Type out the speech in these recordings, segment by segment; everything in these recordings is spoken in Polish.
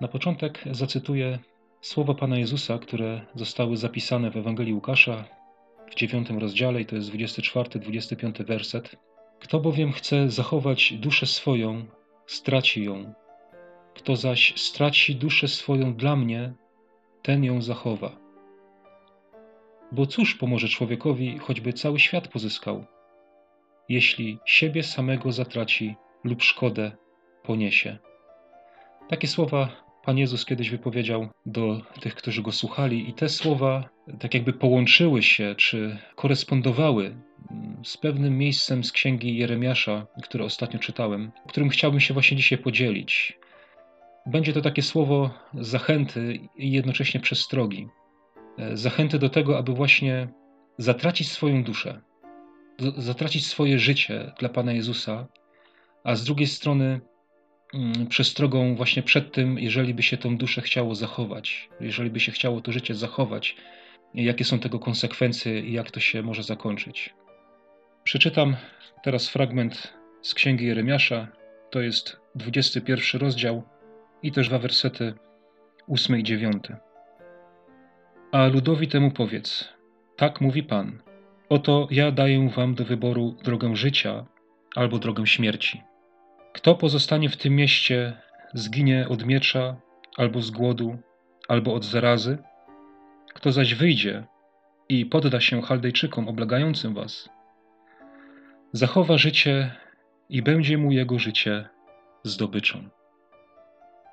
Na początek zacytuję słowa Pana Jezusa, które zostały zapisane w Ewangelii Łukasza w dziewiątym rozdziale, i to jest 24-25 werset. Kto bowiem chce zachować duszę swoją, straci ją. Kto zaś straci duszę swoją dla mnie, ten ją zachowa. Bo cóż pomoże człowiekowi, choćby cały świat pozyskał, jeśli siebie samego zatraci lub szkodę poniesie? Takie słowa Pan Jezus kiedyś wypowiedział do tych, którzy go słuchali, i te słowa tak jakby połączyły się czy korespondowały mm, z pewnym miejscem z księgi Jeremiasza, które ostatnio czytałem, którym chciałbym się właśnie dzisiaj podzielić. Będzie to takie słowo zachęty i jednocześnie przestrogi. E, zachęty do tego, aby właśnie zatracić swoją duszę, zatracić swoje życie dla Pana Jezusa, a z drugiej strony przestrogą właśnie przed tym, jeżeli by się tą duszę chciało zachować, jeżeli by się chciało to życie zachować, jakie są tego konsekwencje i jak to się może zakończyć. Przeczytam teraz fragment z Księgi Jeremiasza, to jest 21 rozdział i też dwa wersety 8 i 9. A ludowi temu powiedz, tak mówi Pan, oto ja daję wam do wyboru drogę życia albo drogę śmierci. Kto pozostanie w tym mieście, zginie od miecza, albo z głodu, albo od zarazy. Kto zaś wyjdzie i podda się Chaldejczykom oblegającym was, zachowa życie i będzie mu jego życie zdobyczą.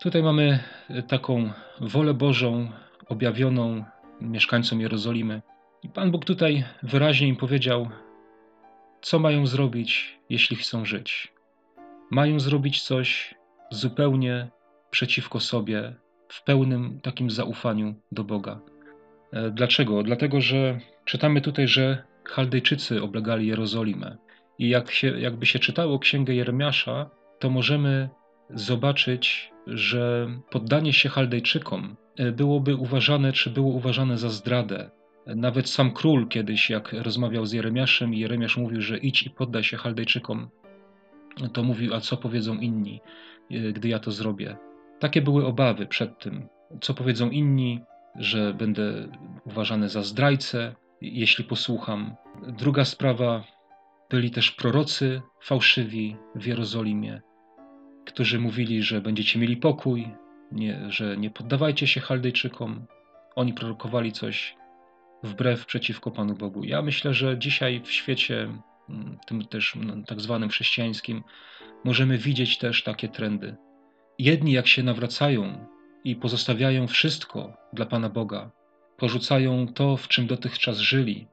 Tutaj mamy taką wolę Bożą objawioną mieszkańcom Jerozolimy. I Pan Bóg tutaj wyraźnie im powiedział, co mają zrobić, jeśli chcą żyć mają zrobić coś zupełnie przeciwko sobie, w pełnym takim zaufaniu do Boga. E, dlaczego? Dlatego, że czytamy tutaj, że Chaldejczycy oblegali Jerozolimę. I jak się, jakby się czytało księgę Jeremiasza, to możemy zobaczyć, że poddanie się Chaldejczykom e, byłoby uważane, czy było uważane za zdradę. Nawet sam król kiedyś, jak rozmawiał z Jeremiaszem, Jeremiasz mówił, że idź i poddaj się Chaldejczykom, to mówił, a co powiedzą inni, e, gdy ja to zrobię. Takie były obawy przed tym, co powiedzą inni, że będę uważany za zdrajcę, jeśli posłucham. Druga sprawa, byli też prorocy fałszywi w Jerozolimie, którzy mówili, że będziecie mieli pokój, nie, że nie poddawajcie się Chaldejczykom. Oni prorokowali coś wbrew przeciwko Panu Bogu. Ja myślę, że dzisiaj w świecie tym też no, tak zwanym chrześcijańskim, możemy widzieć też takie trendy. Jedni, jak się nawracają i pozostawiają wszystko dla Pana Boga, porzucają to, w czym dotychczas żyli,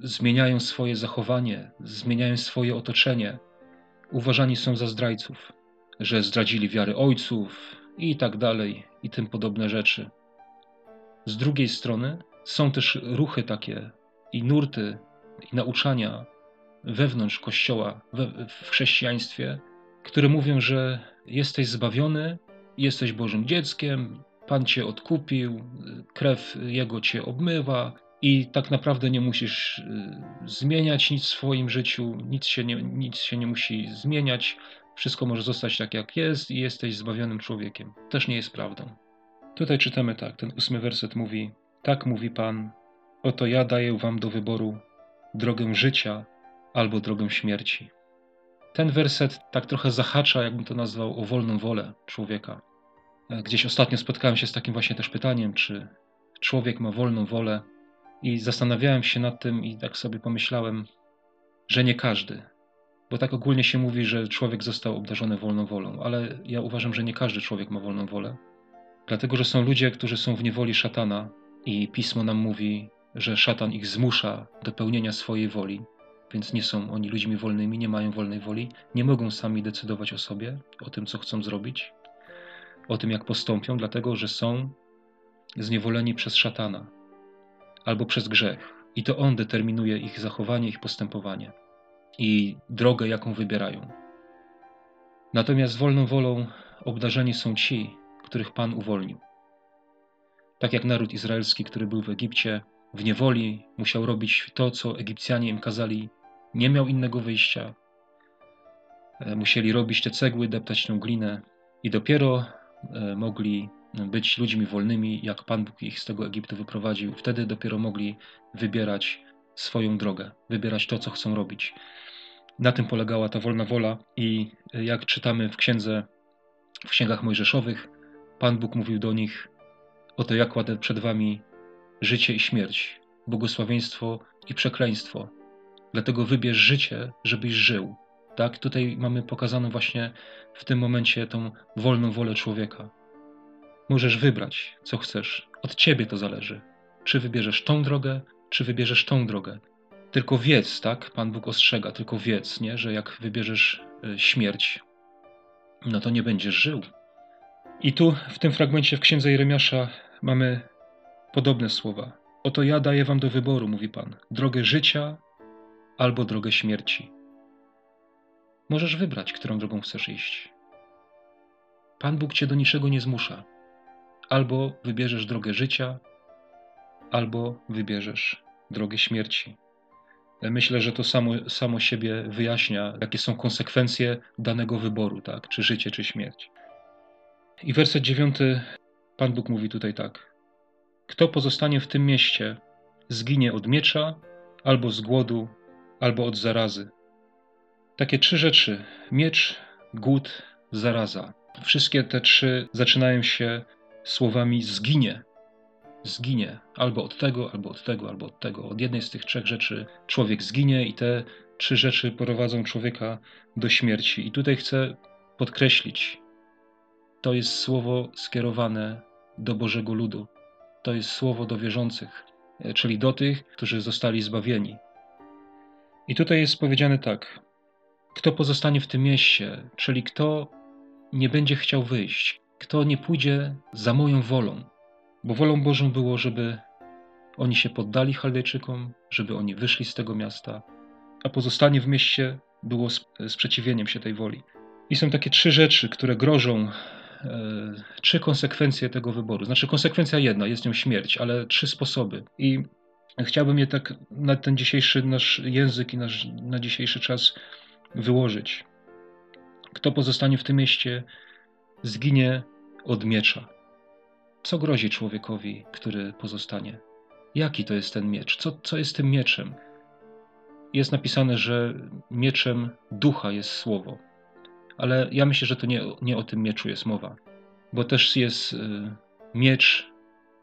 zmieniają swoje zachowanie, zmieniają swoje otoczenie, uważani są za zdrajców, że zdradzili wiary ojców i tak dalej, i tym podobne rzeczy. Z drugiej strony są też ruchy takie i nurty i nauczania, wewnątrz Kościoła, we, w chrześcijaństwie, które mówią, że jesteś zbawiony, jesteś Bożym dzieckiem, Pan cię odkupił, krew Jego cię obmywa i tak naprawdę nie musisz y, zmieniać nic w swoim życiu, nic się nie, nic się nie musi zmieniać, wszystko może zostać tak jak jest i jesteś zbawionym człowiekiem. Też nie jest prawdą. Tutaj czytamy tak, ten ósmy werset mówi, tak mówi Pan, oto ja daję wam do wyboru drogę życia albo drogę śmierci. Ten werset tak trochę zahacza, jakbym to nazwał, o wolną wolę człowieka. E, gdzieś ostatnio spotkałem się z takim właśnie też pytaniem, czy człowiek ma wolną wolę, i zastanawiałem się nad tym, i tak sobie pomyślałem, że nie każdy. Bo tak ogólnie się mówi, że człowiek został obdarzony wolną wolą, ale ja uważam, że nie każdy człowiek ma wolną wolę. Dlatego, że są ludzie, którzy są w niewoli szatana, i pismo nam mówi, że szatan ich zmusza do pełnienia swojej woli więc nie są oni ludźmi wolnymi, nie mają wolnej woli, nie mogą sami decydować o sobie, o tym, co chcą zrobić, o tym, jak postąpią, dlatego że są zniewoleni przez szatana albo przez grzech. I to on determinuje ich zachowanie, ich postępowanie i drogę, jaką wybierają. Natomiast wolną wolą obdarzeni są ci, których Pan uwolnił. Tak jak naród izraelski, który był w Egipcie, w niewoli, musiał robić to, co Egipcjanie im kazali nie miał innego wyjścia. E, musieli robić te cegły, deptać tą glinę i dopiero e, mogli być ludźmi wolnymi, jak Pan Bóg ich z tego Egiptu wyprowadził. Wtedy dopiero mogli wybierać swoją drogę, wybierać to, co chcą robić. Na tym polegała ta wolna wola i jak czytamy w księdze, w księgach mojżeszowych, Pan Bóg mówił do nich: Oto ja kładę przed wami życie i śmierć, błogosławieństwo i przekleństwo. Dlatego wybierz życie, żebyś żył. Tak, tutaj mamy pokazaną właśnie w tym momencie tą wolną wolę człowieka. Możesz wybrać, co chcesz. Od ciebie to zależy. Czy wybierzesz tą drogę, czy wybierzesz tą drogę. Tylko wiedz, tak? Pan Bóg ostrzega, tylko wiedz, nie? że jak wybierzesz e, śmierć, no to nie będziesz żył. I tu w tym fragmencie w księdze Jeremiasza mamy podobne słowa. Oto ja daję wam do wyboru, mówi Pan, drogę życia albo drogę śmierci. Możesz wybrać, którą drogą chcesz iść. Pan Bóg cię do niczego nie zmusza. Albo wybierzesz drogę życia, albo wybierzesz drogę śmierci. Myślę, że to samo, samo siebie wyjaśnia, jakie są konsekwencje danego wyboru, tak? czy życie, czy śmierć. I werset dziewiąty, Pan Bóg mówi tutaj tak. Kto pozostanie w tym mieście, zginie od miecza, albo z głodu, albo od zarazy. Takie trzy rzeczy: miecz, głód, zaraza. Wszystkie te trzy zaczynają się słowami zginie. Zginie albo od tego, albo od tego, albo od tego. Od jednej z tych trzech rzeczy człowiek zginie, i te trzy rzeczy prowadzą człowieka do śmierci. I tutaj chcę podkreślić, to jest słowo skierowane do Bożego ludu. To jest słowo do wierzących, czyli do tych, którzy zostali zbawieni. I tutaj jest powiedziane tak: kto pozostanie w tym mieście, czyli kto nie będzie chciał wyjść, kto nie pójdzie za moją wolą, bo wolą Bożą było, żeby oni się poddali Chaldejczykom, żeby oni wyszli z tego miasta, a pozostanie w mieście było sprzeciwieniem się tej woli. I są takie trzy rzeczy, które grożą, e, trzy konsekwencje tego wyboru. Znaczy, konsekwencja jedna, jest nią śmierć, ale trzy sposoby. I chciałbym je tak na ten dzisiejszy nasz język i nasz, na dzisiejszy czas wyłożyć. Kto pozostanie w tym mieście, zginie od miecza. Co grozi człowiekowi, który pozostanie? Jaki to jest ten miecz? Co, co jest tym mieczem? Jest napisane, że mieczem ducha jest słowo, ale ja myślę, że to nie, nie o tym mieczu jest mowa, bo też jest y, miecz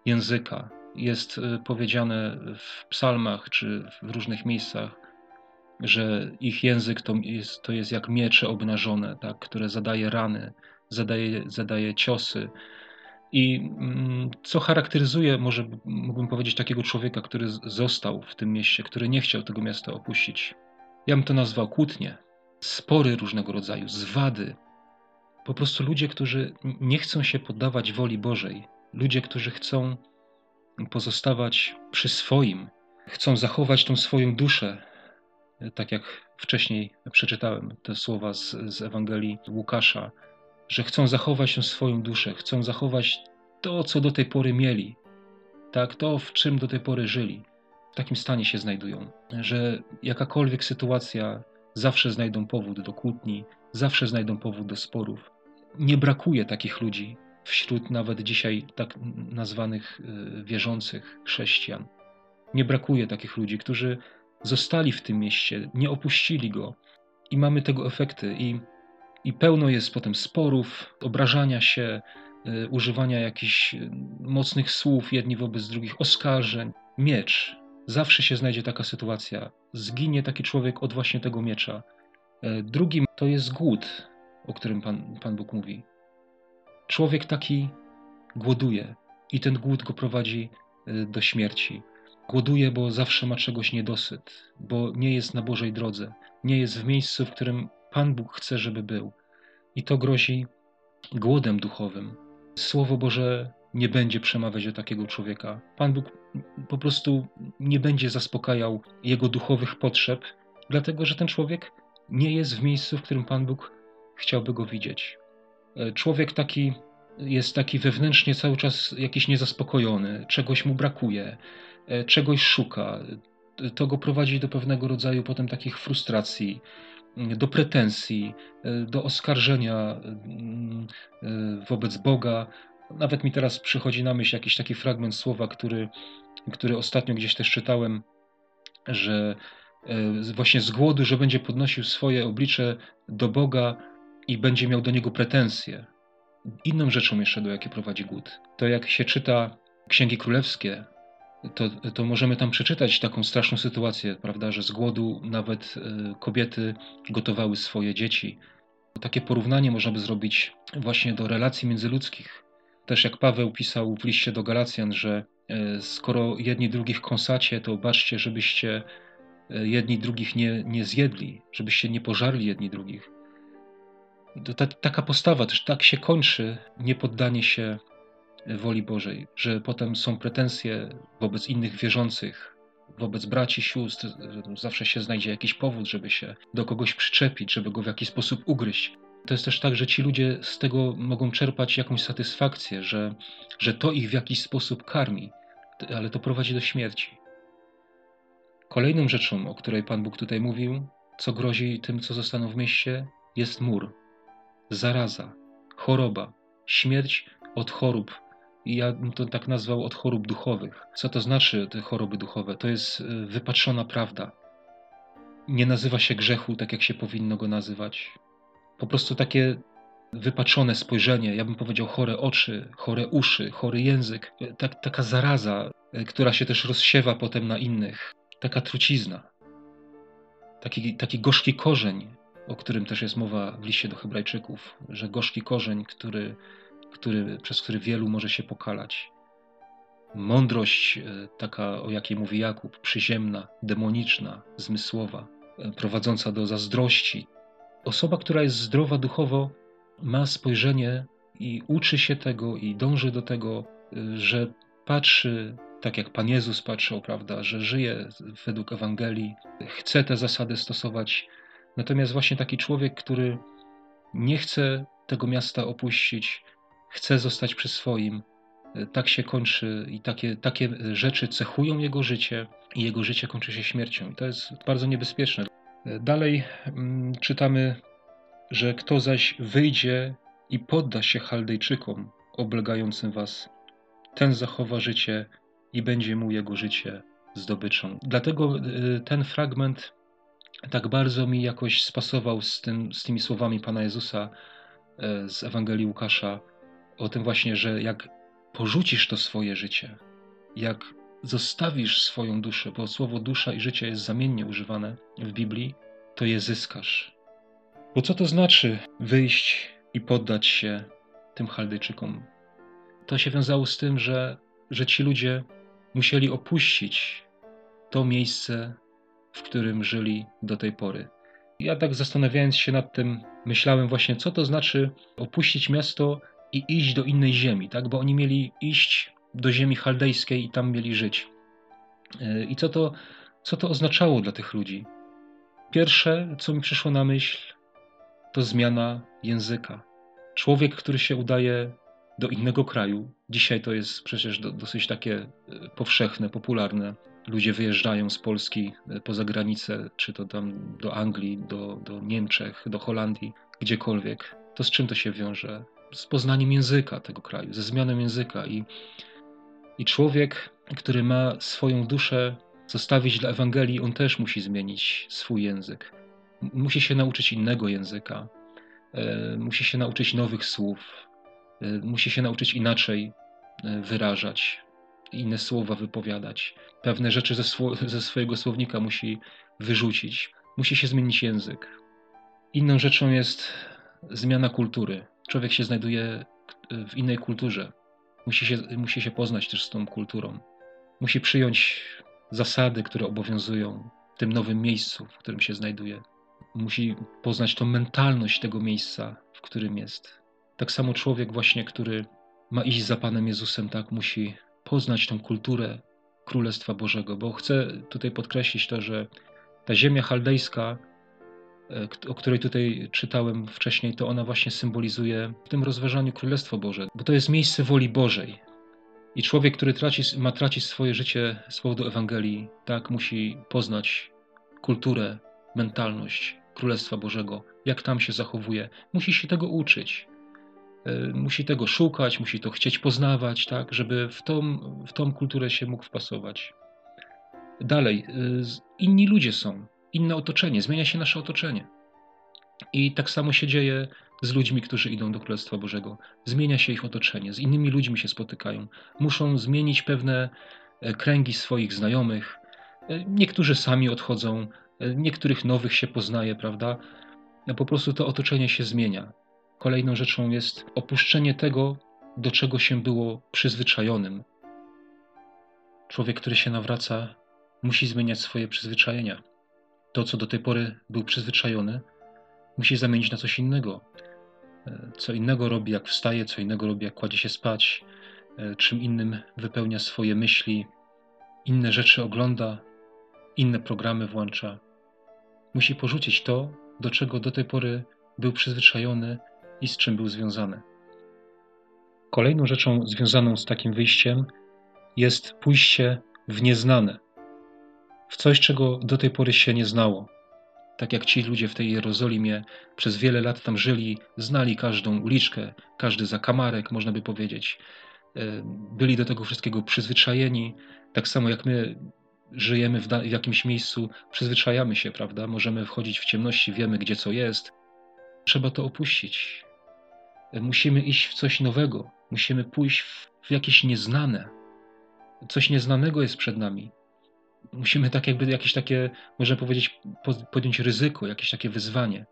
języka. Jest y, powiedziane w psalmach czy w różnych miejscach, że ich język to jest, to jest jak miecze obnażone, tak, które zadaje rany, zadaje, zadaje ciosy. I mm, co charakteryzuje, może mógłbym powiedzieć, takiego człowieka, który został w tym mieście, który nie chciał tego miasta opuścić? Ja bym to nazwał kłótnie, spory różnego rodzaju, zwady. Po prostu ludzie, którzy nie chcą się poddawać woli Bożej, ludzie, którzy chcą pozostawać przy swoim, chcą zachować tą swoją duszę, tak jak wcześniej przeczytałem te słowa z, z Ewangelii Łukasza, że chcą zachować się swoją duszę, chcą zachować to, co do tej pory mieli, tak, to, w czym do tej pory żyli. W takim stanie się znajdują, że jakakolwiek sytuacja zawsze znajdą powód do kłótni, zawsze znajdą powód do sporów. Nie brakuje takich ludzi wśród nawet dzisiaj tak nazwanych y, wierzących chrześcijan. Nie brakuje takich ludzi, którzy zostali w tym mieście, nie opuścili go. I mamy tego efekty. I, i pełno jest potem sporów, obrażania się, y, używania jakichś y, mocnych słów jedni wobec drugich, oskarżeń. Miecz. Zawsze się znajdzie taka sytuacja. Zginie taki człowiek od właśnie tego miecza. Y, drugim to jest głód, o którym Pan, Pan Bóg mówi. Człowiek taki głoduje i ten głód go prowadzi do śmierci. Głoduje, bo zawsze ma czegoś niedosyt, bo nie jest na Bożej drodze, nie jest w miejscu, w którym Pan Bóg chce, żeby był. I to grozi głodem duchowym. Słowo Boże nie będzie przemawiać do takiego człowieka. Pan Bóg po prostu nie będzie zaspokajał jego duchowych potrzeb, dlatego że ten człowiek nie jest w miejscu, w którym Pan Bóg chciałby go widzieć. Człowiek taki jest taki wewnętrznie cały czas jakiś niezaspokojony, czegoś mu brakuje, E, czegoś szuka. To go prowadzi do pewnego rodzaju potem takich frustracji, do pretensji, e, do oskarżenia mm, e, wobec Boga, Nawet mi teraz przychodzi na myśl jakiś taki fragment słowa, który, który ostatnio gdzieś też czytałem, że właśnie z głodu, że będzie podnosił swoje oblicze do Boga i będzie miał do niego pretensje. Inną rzeczą jeszcze, do jakiej prowadzi głód, to jak się czyta księgi królewskie, to, to możemy tam przeczytać taką straszną sytuację, prawda, że z głodu nawet e, kobiety gotowały swoje dzieci. Takie porównanie można by zrobić właśnie do relacji międzyludzkich. Też jak Paweł pisał w liście do Galacjan, że e, skoro jedni drugich kąsacie, to baczcie, żebyście e, jedni drugich nie, nie zjedli, żebyście nie pożarli jedni drugich. Ta, taka postawa też tak się kończy niepoddanie się woli Bożej, że potem są pretensje wobec innych wierzących, wobec braci, sióstr, zawsze się znajdzie jakiś powód, żeby się do kogoś przyczepić, żeby go w jakiś sposób ugryźć. To jest też tak, że ci ludzie z tego mogą czerpać jakąś satysfakcję, że, że to ich w jakiś sposób karmi, ale to prowadzi do śmierci. Kolejną rzeczą, o której Pan Bóg tutaj mówił, co grozi tym, co zostaną w mieście, jest mur, zaraza, choroba, śmierć od chorób, ja bym to tak nazwał od chorób duchowych. Co to znaczy te choroby duchowe? To jest y, wypatrzona prawda. Nie nazywa się grzechu tak, jak się powinno go nazywać. Po prostu takie wypaczone spojrzenie, ja bym powiedział chore oczy, chore uszy, chory język, tak, taka zaraza, y, która się też rozsiewa potem na innych, taka trucizna, taki, taki gorzki korzeń, o którym też jest mowa w liście do Hebrajczyków, że gorzki korzeń, który który, przez który wielu może się pokalać. Mądrość, e, taka o jakiej mówi Jakub, przyziemna, demoniczna, zmysłowa, e, prowadząca do zazdrości. Osoba, która jest zdrowa duchowo, ma spojrzenie i uczy się tego i dąży do tego, e, że patrzy tak jak Pan Jezus patrzył, prawda, że żyje według Ewangelii, chce te zasady stosować. Natomiast właśnie taki człowiek, który nie chce tego miasta opuścić, chce zostać przy swoim. E, tak się kończy i takie, takie rzeczy cechują jego życie i jego życie kończy się śmiercią. To jest bardzo niebezpieczne. E, dalej mm, czytamy, że kto zaś wyjdzie i podda się Chaldejczykom oblegającym was, ten zachowa życie i będzie mu jego życie zdobyczą. Dlatego e, ten fragment tak bardzo mi jakoś spasował z, tym, z tymi słowami Pana Jezusa z Ewangelii Łukasza, o tym właśnie, że jak porzucisz to swoje życie, jak zostawisz swoją duszę, bo słowo dusza i życie jest zamiennie używane w Biblii, to je zyskasz. Bo co to znaczy wyjść i poddać się tym Chaldejczykom? To się wiązało z tym, że, że ci ludzie musieli opuścić to miejsce, w którym żyli do tej pory. Ja tak zastanawiając się nad tym, myślałem właśnie, co to znaczy opuścić miasto i iść do innej ziemi, tak? bo oni mieli iść do ziemi chaldejskiej i tam mieli żyć. E, I co to, co to oznaczało dla tych ludzi? Pierwsze, co mi przyszło na myśl, to zmiana języka. Człowiek, który się udaje do innego kraju, dzisiaj to jest przecież do, dosyć takie e, powszechne, popularne. Ludzie wyjeżdżają z Polski e, poza granicę, czy to tam do Anglii, do, do Niemczech, do Holandii, gdziekolwiek. To z czym to się wiąże? z poznaniem języka tego kraju, ze zmianą języka. I, I człowiek, który ma swoją duszę zostawić dla Ewangelii, on też musi zmienić swój język. Musi się nauczyć innego języka, e, musi się nauczyć nowych słów, e, musi się nauczyć inaczej wyrażać, inne słowa wypowiadać. Pewne rzeczy ze, ze swojego słownika musi wyrzucić. Musi się zmienić język. Inną rzeczą jest zmiana kultury człowiek się znajduje w innej kulturze. Musi się, musi się poznać też z tą kulturą. Musi przyjąć zasady, które obowiązują w tym nowym miejscu, w którym się znajduje. Musi poznać tą mentalność tego miejsca, w którym jest. Tak samo człowiek właśnie, który ma iść za Panem Jezusem, tak musi poznać tą kulturę Królestwa Bożego, bo chcę tutaj podkreślić to, że ta ziemia chaldejska E, o której tutaj czytałem wcześniej, to ona właśnie symbolizuje w tym rozważaniu Królestwo Boże, bo to jest miejsce woli Bożej. I człowiek, który traci, ma tracić swoje życie z powodu Ewangelii, tak musi poznać kulturę, mentalność Królestwa Bożego, jak tam się zachowuje. Musi się tego uczyć. E, musi tego szukać, musi to chcieć poznawać, tak, żeby w tą, w tą kulturę się mógł wpasować. Dalej, e, inni ludzie są, inne otoczenie, zmienia się nasze otoczenie. I tak samo się dzieje z ludźmi, którzy idą do Królestwa Bożego. Zmienia się ich otoczenie, z innymi ludźmi się spotykają. Muszą zmienić pewne e, kręgi swoich znajomych. Niektórzy sami odchodzą, niektórych nowych się poznaje, prawda? Po prostu to otoczenie się zmienia. Kolejną rzeczą jest opuszczenie tego, do czego się było przyzwyczajonym. Człowiek, który się nawraca, musi zmieniać swoje przyzwyczajenia. To, co do tej pory był przyzwyczajony, musi zamienić na coś innego. Co innego robi, jak wstaje, co innego robi, jak kładzie się spać, czym innym wypełnia swoje myśli, inne rzeczy ogląda, inne programy włącza. Musi porzucić to, do czego do tej pory był przyzwyczajony i z czym był związany. Kolejną rzeczą związaną z takim wyjściem jest pójście w nieznane, w coś, czego do tej pory się nie znało. Tak jak ci ludzie w tej Jerozolimie przez wiele lat tam żyli, znali każdą uliczkę, każdy zakamarek, można by powiedzieć. E, byli do tego wszystkiego przyzwyczajeni, tak samo jak my żyjemy w, w jakimś miejscu, przyzwyczajamy się, prawda? Możemy wchodzić w ciemności, wiemy, gdzie co jest. Trzeba to opuścić. Musimy iść w coś nowego, musimy pójść w, jakieś nieznane. Coś nieznanego jest przed nami. Musimy tak jakby jakieś takie, można powiedzieć, podjąć ryzyko, jakieś takie wyzwanie.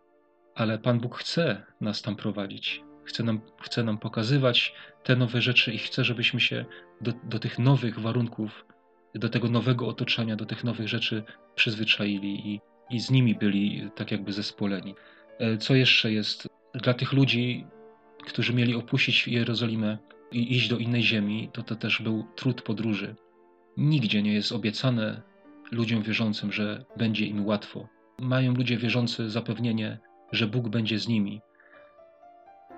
Ale Pan Bóg chce nas tam prowadzić. Chce nam, chce nam pokazywać te nowe rzeczy i chce, żebyśmy się do, do tych nowych warunków do tego nowego otoczenia, do tych nowych rzeczy przyzwyczaili i, i z nimi byli tak jakby zespoleni. E, co jeszcze jest dla tych ludzi, którzy mieli opuścić Jerozolimę i iść do innej ziemi, to to też był trud podróży. Nigdzie nie jest obiecane ludziom wierzącym, że będzie im łatwo. Mają ludzie wierzący zapewnienie, że Bóg będzie z nimi.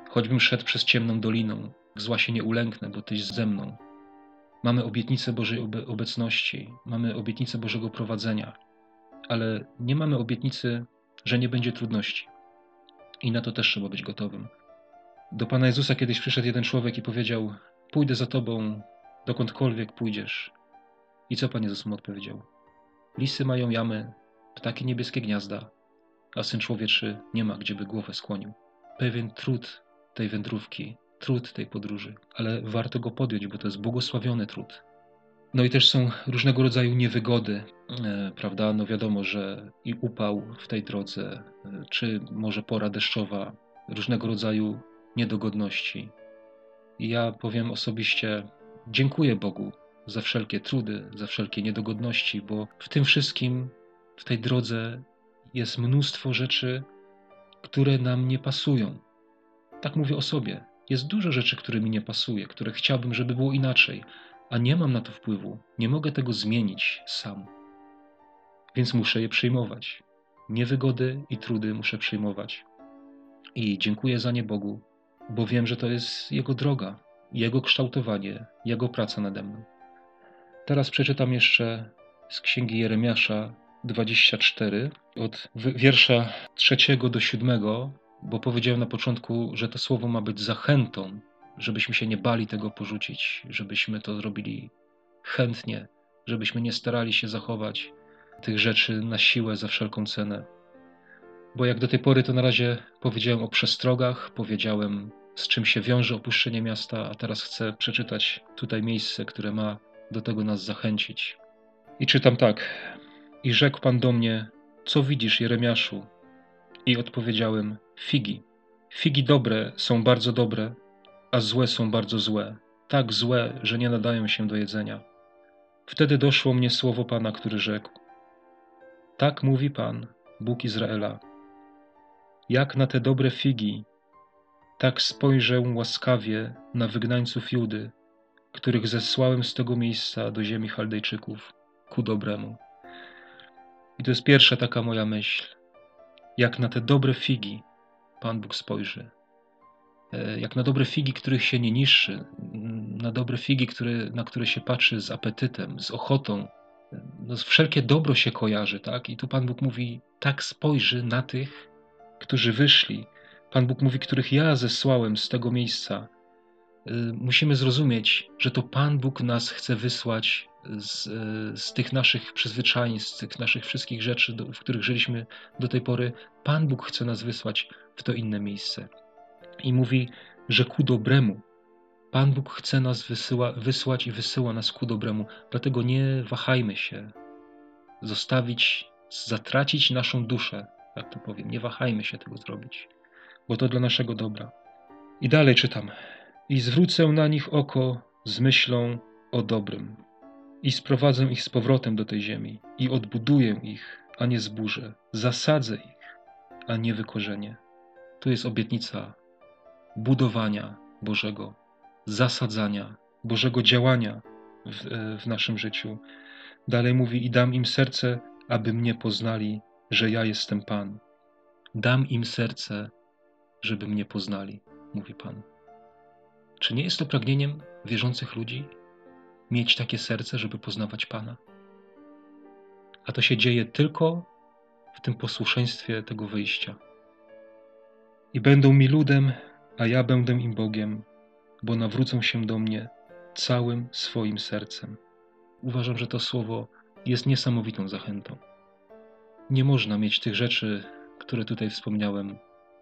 Choćbym szedł przez ciemną doliną, zła się nie ulęknę, bo Tyś ze mną. Mamy obietnicę Bożej obecności, mamy obietnicę Bożego prowadzenia, ale nie mamy obietnicy, że nie będzie trudności. I na to też trzeba być gotowym. Do Pana Jezusa kiedyś przyszedł jeden człowiek i powiedział: Pójdę za Tobą, dokądkolwiek pójdziesz. I co Pan Jezus mu odpowiedział? Lisy mają jamy, ptaki niebieskie gniazda, a syn człowieczy nie ma, gdzieby głowę skłonił. Pewien trud tej wędrówki trud tej podróży, ale warto go podjąć, bo to jest błogosławiony trud. No i też są różnego rodzaju niewygody, e, prawda? No wiadomo, że i upał w tej drodze, e, czy może pora deszczowa, różnego rodzaju niedogodności. Ja powiem osobiście, dziękuję Bogu za wszelkie trudy, za wszelkie niedogodności, bo w tym wszystkim, w tej drodze jest mnóstwo rzeczy, które nam nie pasują. Tak mówię o sobie. Jest dużo rzeczy, które mi nie pasuje, które chciałbym, żeby było inaczej, a nie mam na to wpływu, nie mogę tego zmienić sam. Więc muszę je przyjmować. Niewygody i trudy muszę przyjmować. I dziękuję za nie Bogu, bo wiem, że to jest Jego droga, Jego kształtowanie, Jego praca nade mną. Teraz przeczytam jeszcze z księgi Jeremiasza 24, od wiersza trzeciego do siódmego, bo powiedziałem na początku, że to słowo ma być zachętą, żebyśmy się nie bali tego porzucić, żebyśmy to zrobili chętnie, żebyśmy nie starali się zachować tych rzeczy na siłę za wszelką cenę. Bo jak do tej pory, to na razie powiedziałem o przestrogach, powiedziałem z czym się wiąże opuszczenie miasta, a teraz chcę przeczytać tutaj miejsce, które ma do tego nas zachęcić. I czytam tak. I rzekł Pan do mnie: Co widzisz, Jeremiaszu? I odpowiedziałem: Figi. Figi dobre są bardzo dobre, a złe są bardzo złe, tak złe, że nie nadają się do jedzenia. Wtedy doszło mnie słowo Pana, który rzekł: Tak mówi Pan, Bóg Izraela. Jak na te dobre figi, tak spojrzę łaskawie na wygnańców Judy, których zesłałem z tego miejsca do ziemi Chaldejczyków ku dobremu. I to jest pierwsza taka moja myśl jak na te dobre figi Pan Bóg spojrzy. E, jak na dobre figi, których się nie niszczy, na dobre figi, które, na które się patrzy z apetytem, z ochotą. No, wszelkie dobro się kojarzy, tak? I tu Pan Bóg mówi, tak spojrzy na tych, którzy wyszli Pan Bóg mówi, których ja zesłałem z tego miejsca. Y, musimy zrozumieć, że to Pan Bóg nas chce wysłać z, z tych naszych przyzwyczajeń, z tych naszych wszystkich rzeczy, do, w których żyliśmy do tej pory. Pan Bóg chce nas wysłać w to inne miejsce. I mówi, że ku dobremu. Pan Bóg chce nas wysyła, wysłać i wysyła nas ku dobremu. Dlatego nie wahajmy się zostawić, zatracić naszą duszę, tak to powiem. Nie wahajmy się tego zrobić, bo to dla naszego dobra. I dalej czytam. I zwrócę na nich oko z myślą o dobrym. I sprowadzę ich z powrotem do tej ziemi. I odbuduję ich, a nie zburzę. Zasadzę ich, a nie wykorzenię. Tu jest obietnica budowania Bożego, zasadzania, Bożego działania w, w naszym życiu. Dalej mówi: I dam im serce, aby mnie poznali, że ja jestem Pan. Dam im serce, żeby mnie poznali, mówi Pan. Czy nie jest to pragnieniem wierzących ludzi mieć takie serce, żeby poznawać Pana? A to się dzieje tylko w tym posłuszeństwie tego wyjścia. I będą mi ludem, a ja będę im Bogiem, bo nawrócą się do mnie całym swoim sercem. Uważam, że to słowo jest niesamowitą zachętą. Nie można mieć tych rzeczy, które tutaj wspomniałem,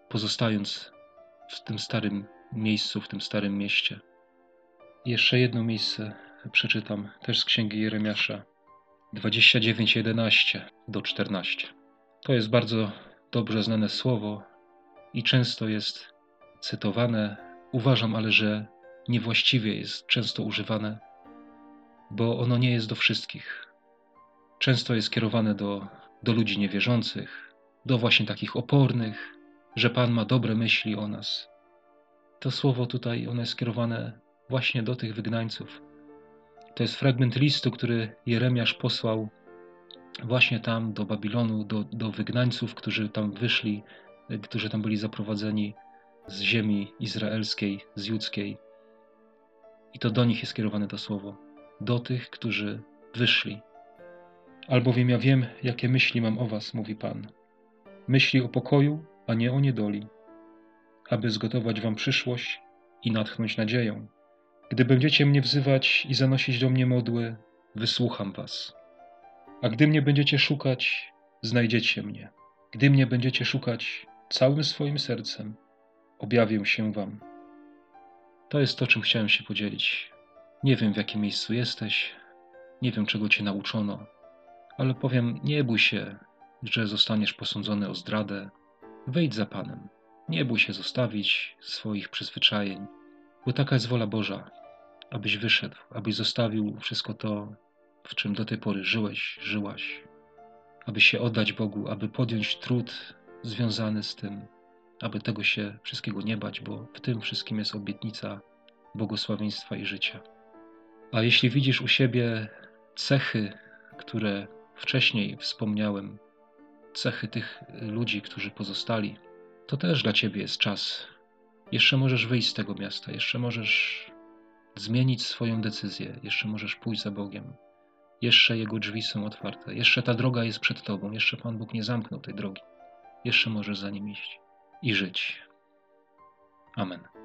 pozostając w tym starym miejscu, w tym starym mieście. Jeszcze jedno miejsce przeczytam, też z księgi Jeremiasza 29:11 do 14. To jest bardzo dobrze znane słowo i często jest cytowane. Uważam ale, że niewłaściwie jest często używane, bo ono nie jest do wszystkich. Często jest kierowane do, do ludzi niewierzących, do właśnie takich opornych, że Pan ma dobre myśli o nas. To słowo tutaj, ono jest skierowane właśnie do tych wygnańców. To jest fragment listu, który Jeremiasz posłał właśnie tam do Babilonu, do, do wygnańców, którzy tam wyszli, którzy tam byli zaprowadzeni z ziemi izraelskiej, z judzkiej. I to do nich jest skierowane to słowo. Do tych, którzy wyszli. Albowiem ja wiem, jakie myśli mam o was, mówi Pan. Myśli o pokoju, a nie o niedoli, aby zgotować wam przyszłość i natchnąć nadzieją. Gdy będziecie mnie wzywać i zanosić do mnie modły, wysłucham was. A gdy mnie będziecie szukać, znajdziecie mnie. Gdy mnie będziecie szukać całym swoim sercem, objawię się Wam. To jest to, czym chciałem się podzielić. Nie wiem, w jakim miejscu jesteś, nie wiem, czego Cię nauczono, ale powiem, nie bój się, że zostaniesz posądzony o zdradę. Wejdź za Panem. Nie bój się zostawić swoich przyzwyczajeń, bo taka jest wola Boża, abyś wyszedł, abyś zostawił wszystko to, w czym do tej pory żyłeś, żyłaś, aby się oddać Bogu, aby podjąć trud związany z tym, aby tego się wszystkiego nie bać, bo w tym wszystkim jest obietnica błogosławieństwa i życia. A jeśli widzisz u siebie cechy, które wcześniej wspomniałem, cechy tych ludzi, którzy pozostali, to też dla ciebie jest czas. Jeszcze możesz wyjść z tego miasta, jeszcze możesz zmienić swoją decyzję, jeszcze możesz pójść za Bogiem. Jeszcze Jego drzwi są otwarte, jeszcze ta droga jest przed Tobą, jeszcze Pan Bóg nie zamknął tej drogi. Jeszcze możesz za nim iść i żyć. Amen.